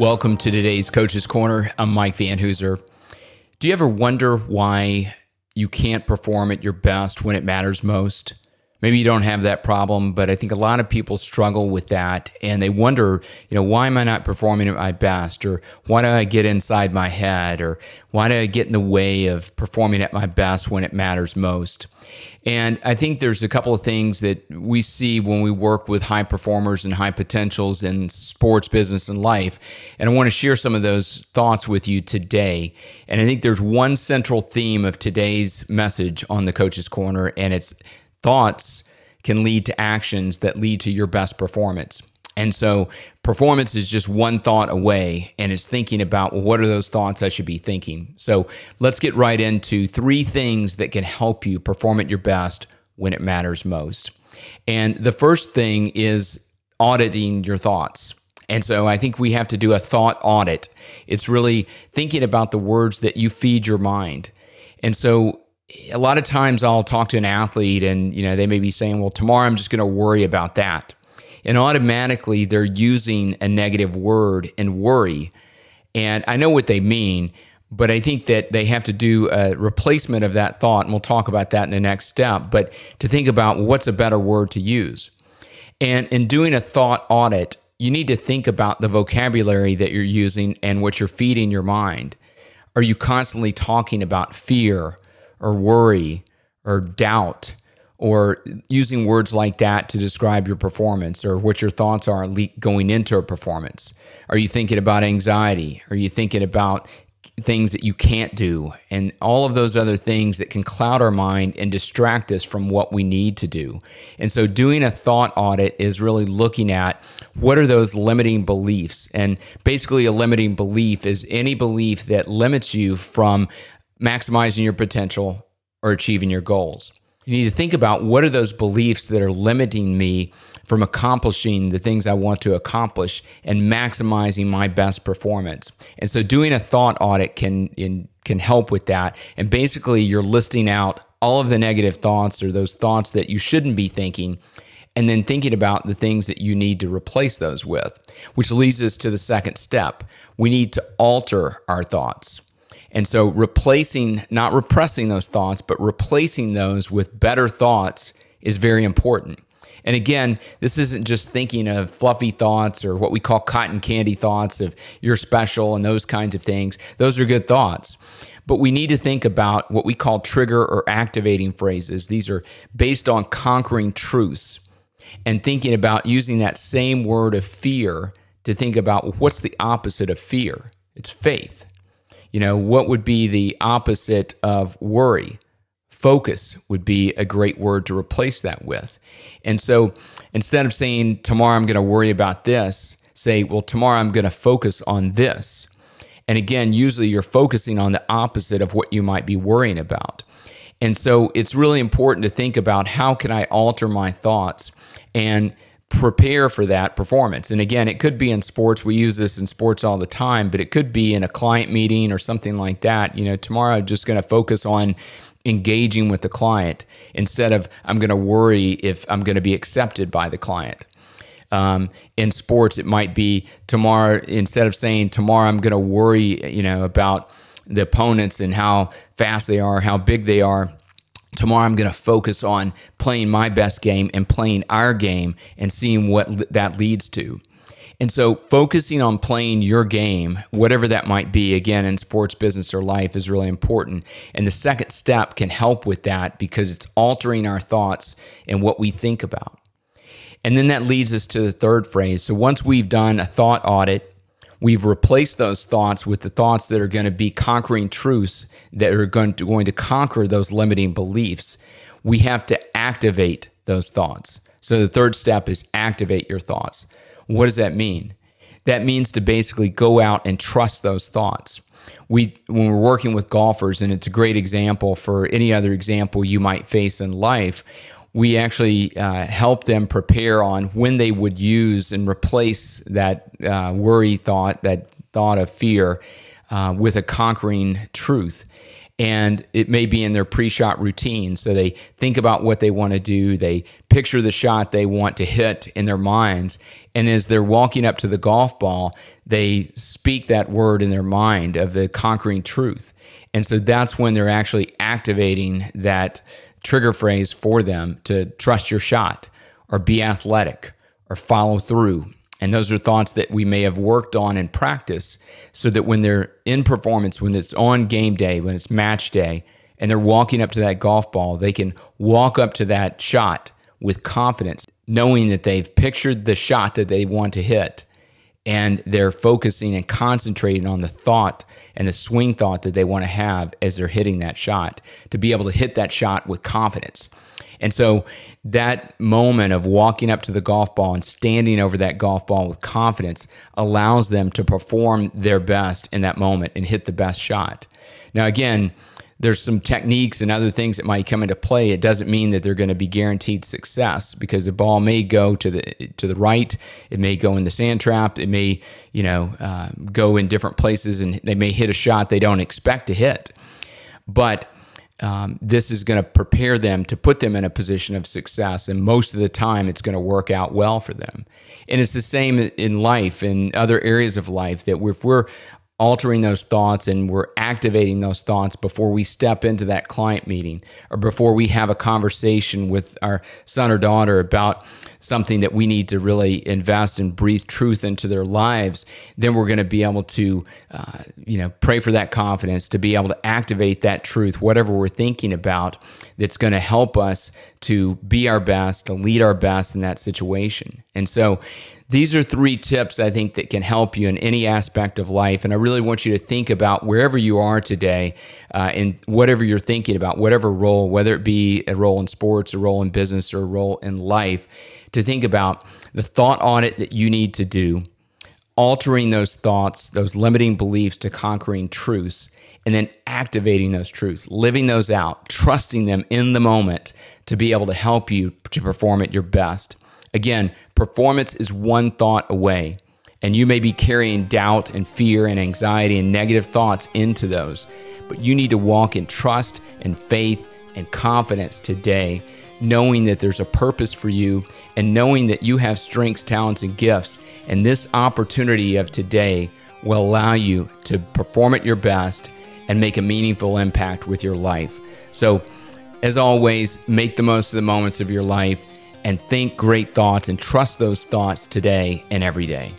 Welcome to today's Coach's Corner. I'm Mike Van Hooser. Do you ever wonder why you can't perform at your best when it matters most? Maybe you don't have that problem, but I think a lot of people struggle with that and they wonder, you know, why am I not performing at my best? Or why do I get inside my head? Or why do I get in the way of performing at my best when it matters most? And I think there's a couple of things that we see when we work with high performers and high potentials in sports, business, and life. And I want to share some of those thoughts with you today. And I think there's one central theme of today's message on the Coach's Corner, and it's thoughts can lead to actions that lead to your best performance. And so performance is just one thought away, and it's thinking about well, what are those thoughts I should be thinking. So let's get right into three things that can help you perform at your best when it matters most. And the first thing is auditing your thoughts. And so I think we have to do a thought audit. It's really thinking about the words that you feed your mind. And so a lot of times I'll talk to an athlete and you know they may be saying, "Well, tomorrow I'm just going to worry about that." And automatically they're using a negative word and worry. And I know what they mean, but I think that they have to do a replacement of that thought and we'll talk about that in the next step, but to think about what's a better word to use. And in doing a thought audit, you need to think about the vocabulary that you're using and what you're feeding your mind. Are you constantly talking about fear? Or worry or doubt or using words like that to describe your performance or what your thoughts are going into a performance. Are you thinking about anxiety? Are you thinking about things that you can't do and all of those other things that can cloud our mind and distract us from what we need to do. And so doing a thought audit is really looking at what are those limiting beliefs? And basically a limiting belief is any belief that limits you from maximizing your potential or achieving your goals. You need to think about what are those beliefs that are limiting me from accomplishing the things I want to accomplish and maximizing my best performance. And so doing a thought audit can in, can help with that. And basically you're listing out all of the negative thoughts or those thoughts that you shouldn't be thinking and then thinking about the things that you need to replace those with, which leads us to the second step. We need to alter our thoughts. And so replacing, not repressing those thoughts, but replacing those with better thoughts is very important. And again, this isn't just thinking of fluffy thoughts or what we call cotton candy thoughts of you're special and those kinds of things. Those are good thoughts. But we need to think about what we call trigger or activating phrases. These are based on conquering truths and thinking about using that same word of fear to think about what's the opposite of fear? It's faith. You know, what would be the opposite of worry? Focus would be a great word to replace that with. And so instead of saying, tomorrow I'm going to worry about this, say, well, tomorrow I'm going to focus on this. And again, usually you're focusing on the opposite of what you might be worrying about. And so it's really important to think about how can I alter my thoughts and prepare for that performance. And again, it could be in sports. We use this in sports all the time, but it could be in a client meeting or something like that. You know, tomorrow I'm just going to focus on engaging with the client instead of I'm going to worry if I'm going to be accepted by the client. Um, in sports, it might be tomorrow, instead of saying tomorrow I'm going to worry, you know, about the opponents and how fast they are, how big they are tomorrow I'm going to focus on playing my best game and playing our game and seeing what that leads to. And so, focusing on playing your game, whatever that might be, again, in sports, business, or life, is really important. And the second step can help with that because it's altering our thoughts and what we think about. And then that leads us to the third phrase. So, once we've done a thought audit, We've replaced those thoughts with the thoughts that are going to be conquering truths that are going to, going to conquer those limiting beliefs. We have to activate those thoughts. So the third step is activate your thoughts. What does that mean? That means to basically go out and trust those thoughts. We when we're working with golfers and it's a great example for any other example you might face in life, we actually uh, help them prepare on when they would use and replace that uh, worry thought, that thought of fear, uh, with a conquering truth. and it may be in their pre-shot routine. So they think about what they want to do. They picture the shot they want to hit in their minds. And as they're walking up to the golf ball they speak that word in their mind of the conquering truth. And so that's when they're actually activating that trigger phrase for them to trust your shot or be athletic or follow through and those are thoughts that we may have worked on in practice so that when they're in performance, when it's on game day, when it's match day, and they're walking up to that golf ball, they can walk up to that shot with confidence, knowing that they've pictured the shot that they want to hit. And they're focusing and concentrating on the thought and the swing thought that they want to have as they're hitting that shot to be able to hit that shot with confidence. And so that moment of walking up to the golf ball and standing over that golf ball with confidence allows them to perform their best in that moment and hit the best shot. Now, again, there's some techniques and other things that might come into play. It doesn't mean that they're going to be guaranteed success because the ball may go to the to the right, it may go in the sand trap, it may you know uh, go in different places, and they may hit a shot they don't expect to hit. But um, this is going to prepare them to put them in a position of success. And most of the time, it's going to work out well for them. And it's the same in life, in other areas of life, that if we're altering those thoughts and we're activating those thoughts before we step into that client meeting or before we have a conversation with our son or daughter about something that we need to really invest and breathe truth into their lives, then we're going to be able to, uh, you know, pray for that confidence to be able to activate that truth, whatever we're thinking about, that's going to help us to be our best, to lead our best in that situation. And so, these are three tips I think that can help you in any aspect of life. And I really want you to think about wherever you are today uh, and whatever you're thinking about, whatever role, whether it be a role in sports, a role in business, or a role in life, to think about the thought audit that you need to do, altering those thoughts, those limiting beliefs to conquering truths, and then activating those truths, living those out, trusting them in the moment to be able to help you to perform at your best. Again, performance is one thought away, and you may be carrying doubt and fear and anxiety and negative thoughts into those. But you need to walk in trust and faith and confidence today, knowing that there's a purpose for you and knowing that you have strengths, talents, and gifts. And this opportunity of today will allow you to perform at your best and make a meaningful impact with your life. So, as always, make the most of the moments of your life and think great thoughts and trust those thoughts today and every day.